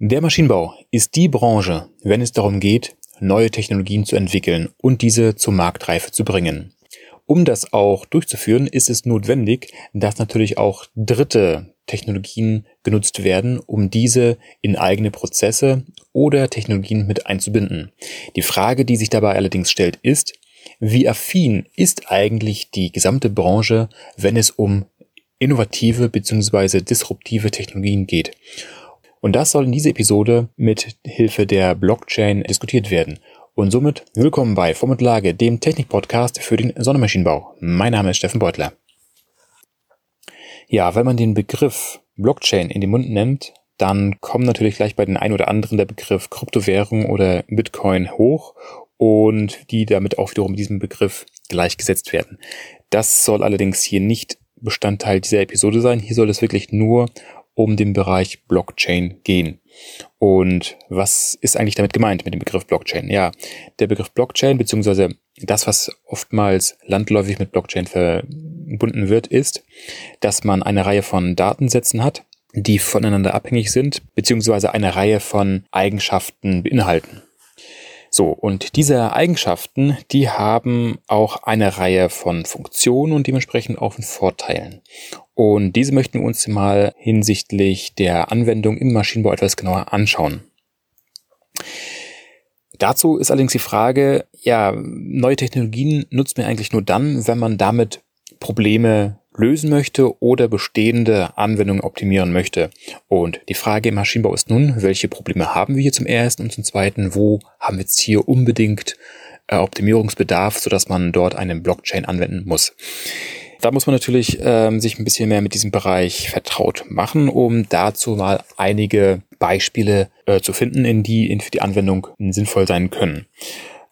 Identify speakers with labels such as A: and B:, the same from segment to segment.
A: Der Maschinenbau ist die Branche, wenn es darum geht, neue Technologien zu entwickeln und diese zur Marktreife zu bringen. Um das auch durchzuführen, ist es notwendig, dass natürlich auch dritte Technologien genutzt werden, um diese in eigene Prozesse oder Technologien mit einzubinden. Die Frage, die sich dabei allerdings stellt, ist, wie affin ist eigentlich die gesamte Branche, wenn es um innovative bzw. disruptive Technologien geht? Und das soll in dieser Episode mit Hilfe der Blockchain diskutiert werden. Und somit willkommen bei Form und Lage, dem Technik-Podcast für den Sonnenmaschinenbau. Mein Name ist Steffen Beutler. Ja, wenn man den Begriff Blockchain in den Mund nimmt, dann kommt natürlich gleich bei den ein oder anderen der Begriff Kryptowährung oder Bitcoin hoch und die damit auch wiederum diesem Begriff gleichgesetzt werden. Das soll allerdings hier nicht Bestandteil dieser Episode sein. Hier soll es wirklich nur um den Bereich Blockchain gehen. Und was ist eigentlich damit gemeint mit dem Begriff Blockchain? Ja, der Begriff Blockchain beziehungsweise das, was oftmals landläufig mit Blockchain verbunden wird, ist, dass man eine Reihe von Datensätzen hat, die voneinander abhängig sind, beziehungsweise eine Reihe von Eigenschaften beinhalten. So, und diese Eigenschaften, die haben auch eine Reihe von Funktionen und dementsprechend auch von Vorteilen. Und diese möchten wir uns mal hinsichtlich der Anwendung im Maschinenbau etwas genauer anschauen. Dazu ist allerdings die Frage, ja, neue Technologien nutzt man eigentlich nur dann, wenn man damit Probleme lösen möchte oder bestehende Anwendungen optimieren möchte. Und die Frage im Maschinenbau ist nun, welche Probleme haben wir hier zum ersten und zum zweiten, wo haben wir jetzt hier unbedingt äh, Optimierungsbedarf, sodass man dort eine Blockchain anwenden muss. Da muss man natürlich ähm, sich ein bisschen mehr mit diesem Bereich vertraut machen, um dazu mal einige Beispiele äh, zu finden, in die in für die Anwendung sinnvoll sein können.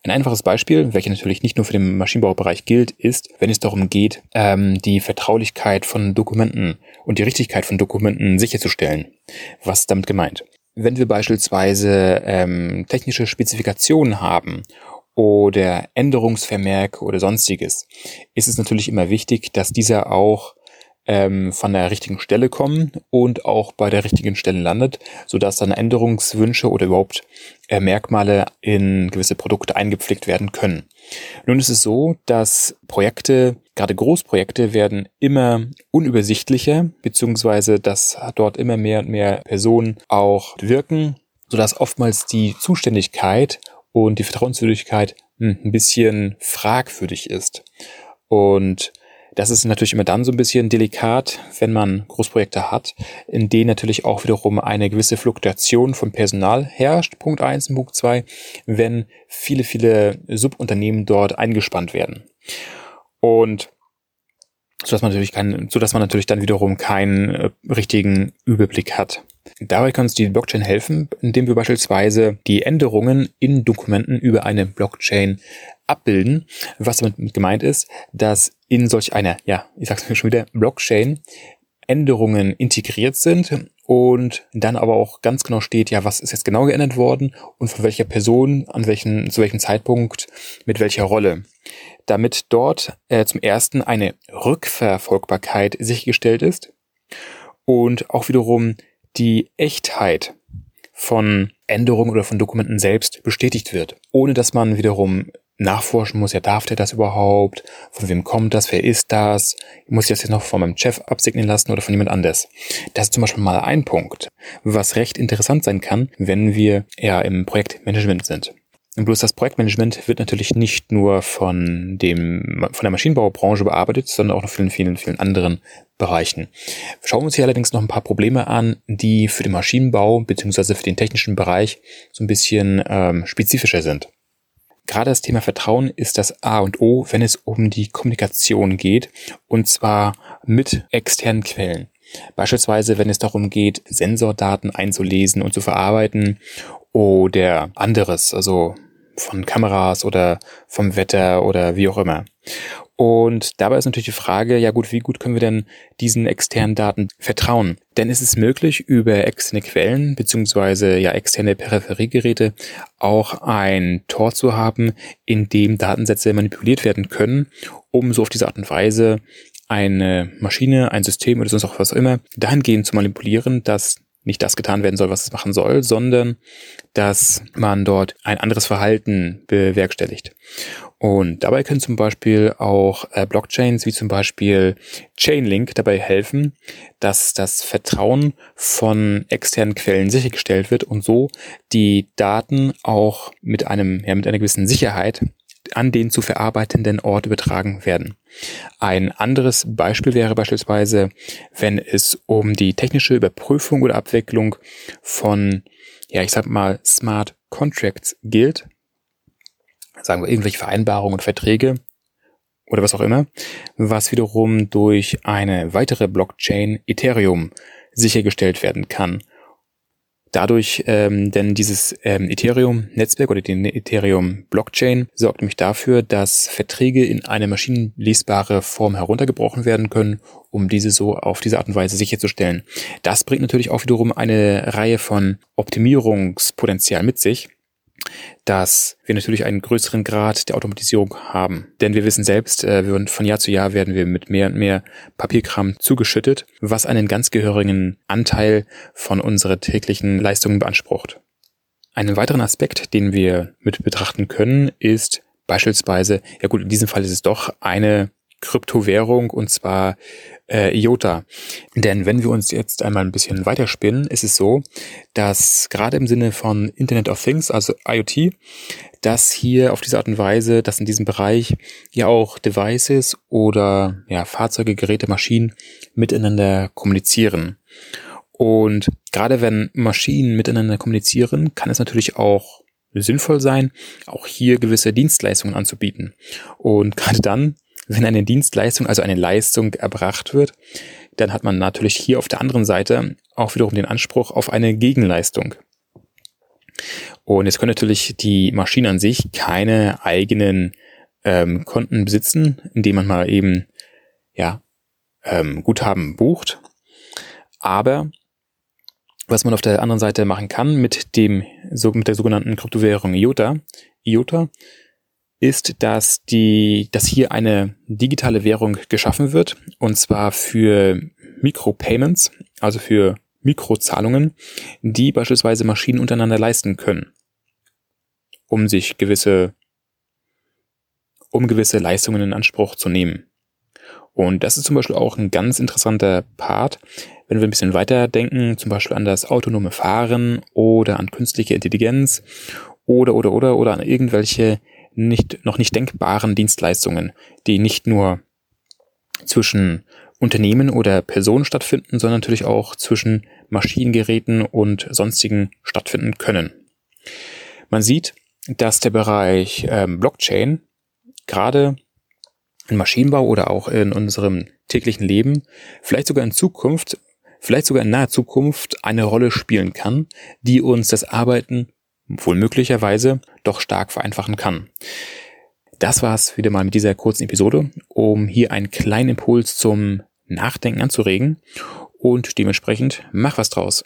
A: Ein einfaches Beispiel, welches natürlich nicht nur für den Maschinenbaubereich gilt, ist, wenn es darum geht, ähm, die Vertraulichkeit von Dokumenten und die Richtigkeit von Dokumenten sicherzustellen. Was ist damit gemeint? Wenn wir beispielsweise ähm, technische Spezifikationen haben oder Änderungsvermerke oder sonstiges, ist es natürlich immer wichtig, dass dieser auch ähm, von der richtigen Stelle kommen und auch bei der richtigen Stelle landet, sodass dann Änderungswünsche oder überhaupt äh, Merkmale in gewisse Produkte eingepflegt werden können. Nun ist es so, dass Projekte, gerade Großprojekte, werden immer unübersichtlicher, beziehungsweise dass dort immer mehr und mehr Personen auch wirken, sodass oftmals die Zuständigkeit und die Vertrauenswürdigkeit hm, ein bisschen fragwürdig ist. Und das ist natürlich immer dann so ein bisschen delikat, wenn man Großprojekte hat, in denen natürlich auch wiederum eine gewisse Fluktuation vom Personal herrscht, Punkt eins und Punkt zwei, wenn viele, viele Subunternehmen dort eingespannt werden. Und so dass man natürlich keinen, so dass man natürlich dann wiederum keinen äh, richtigen Überblick hat. Dabei kann uns die Blockchain helfen, indem wir beispielsweise die Änderungen in Dokumenten über eine Blockchain abbilden. Was damit gemeint ist, dass in solch einer, ja, ich sag's mir schon wieder, Blockchain Änderungen integriert sind und dann aber auch ganz genau steht, ja, was ist jetzt genau geändert worden und von welcher Person, an welchen, zu welchem Zeitpunkt, mit welcher Rolle. Damit dort äh, zum ersten eine Rückverfolgbarkeit sichergestellt ist und auch wiederum die Echtheit von Änderungen oder von Dokumenten selbst bestätigt wird, ohne dass man wiederum nachforschen muss, ja, darf der das überhaupt? Von wem kommt das? Wer ist das? Muss ich das jetzt noch von meinem Chef absegnen lassen oder von jemand anders? Das ist zum Beispiel mal ein Punkt, was recht interessant sein kann, wenn wir eher im Projektmanagement sind. Und bloß das Projektmanagement wird natürlich nicht nur von dem, von der Maschinenbaubranche bearbeitet, sondern auch noch vielen, vielen, vielen anderen Bereichen. Schauen wir uns hier allerdings noch ein paar Probleme an, die für den Maschinenbau beziehungsweise für den technischen Bereich so ein bisschen ähm, spezifischer sind. Gerade das Thema Vertrauen ist das A und O, wenn es um die Kommunikation geht, und zwar mit externen Quellen. Beispielsweise, wenn es darum geht, Sensordaten einzulesen und zu verarbeiten oder anderes, also von Kameras oder vom Wetter oder wie auch immer. Und dabei ist natürlich die Frage, ja gut, wie gut können wir denn diesen externen Daten vertrauen? Denn ist es möglich, über externe Quellen beziehungsweise ja externe Peripheriegeräte auch ein Tor zu haben, in dem Datensätze manipuliert werden können, um so auf diese Art und Weise eine Maschine, ein System oder sonst auch was auch immer dahingehend zu manipulieren, dass nicht das getan werden soll, was es machen soll, sondern dass man dort ein anderes Verhalten bewerkstelligt. Und dabei können zum Beispiel auch äh, Blockchains wie zum Beispiel Chainlink dabei helfen, dass das Vertrauen von externen Quellen sichergestellt wird und so die Daten auch mit einem, ja, mit einer gewissen Sicherheit an den zu verarbeitenden Ort übertragen werden. Ein anderes Beispiel wäre beispielsweise, wenn es um die technische Überprüfung oder Abwicklung von, ja, ich sag mal, Smart Contracts gilt. Sagen wir irgendwelche Vereinbarungen und Verträge oder was auch immer, was wiederum durch eine weitere Blockchain Ethereum sichergestellt werden kann dadurch, ähm, denn dieses ähm, Ethereum-Netzwerk oder die Ethereum-Blockchain sorgt nämlich dafür, dass Verträge in eine maschinenlesbare Form heruntergebrochen werden können, um diese so auf diese Art und Weise sicherzustellen. Das bringt natürlich auch wiederum eine Reihe von Optimierungspotenzial mit sich dass wir natürlich einen größeren Grad der Automatisierung haben. Denn wir wissen selbst, äh, von Jahr zu Jahr werden wir mit mehr und mehr Papierkram zugeschüttet, was einen ganz gehörigen Anteil von unserer täglichen Leistungen beansprucht. Einen weiteren Aspekt, den wir mit betrachten können, ist beispielsweise, ja gut, in diesem Fall ist es doch eine Kryptowährung und zwar äh, IOTA. Denn wenn wir uns jetzt einmal ein bisschen weiterspinnen, ist es so, dass gerade im Sinne von Internet of Things, also IoT, dass hier auf diese Art und Weise, dass in diesem Bereich ja auch Devices oder ja, Fahrzeuge, Geräte, Maschinen miteinander kommunizieren. Und gerade wenn Maschinen miteinander kommunizieren, kann es natürlich auch sinnvoll sein, auch hier gewisse Dienstleistungen anzubieten. Und gerade dann, wenn eine Dienstleistung, also eine Leistung erbracht wird, dann hat man natürlich hier auf der anderen Seite auch wiederum den Anspruch auf eine Gegenleistung. Und jetzt können natürlich die Maschinen an sich keine eigenen ähm, Konten besitzen, indem man mal eben ja ähm, Guthaben bucht. Aber was man auf der anderen Seite machen kann mit dem mit der sogenannten Kryptowährung IOTA, IOTA ist, dass die, dass hier eine digitale Währung geschaffen wird und zwar für Mikropayments, also für Mikrozahlungen, die beispielsweise Maschinen untereinander leisten können, um sich gewisse, um gewisse Leistungen in Anspruch zu nehmen. Und das ist zum Beispiel auch ein ganz interessanter Part, wenn wir ein bisschen weiter denken, zum Beispiel an das autonome Fahren oder an künstliche Intelligenz oder oder oder oder an irgendwelche nicht, noch nicht denkbaren Dienstleistungen, die nicht nur zwischen Unternehmen oder Personen stattfinden, sondern natürlich auch zwischen Maschinengeräten und sonstigen stattfinden können. Man sieht, dass der Bereich ähm, Blockchain gerade im Maschinenbau oder auch in unserem täglichen Leben vielleicht sogar in Zukunft, vielleicht sogar in naher Zukunft eine Rolle spielen kann, die uns das Arbeiten wohl möglicherweise doch stark vereinfachen kann. Das war's wieder mal mit dieser kurzen Episode, um hier einen kleinen Impuls zum Nachdenken anzuregen und dementsprechend mach was draus.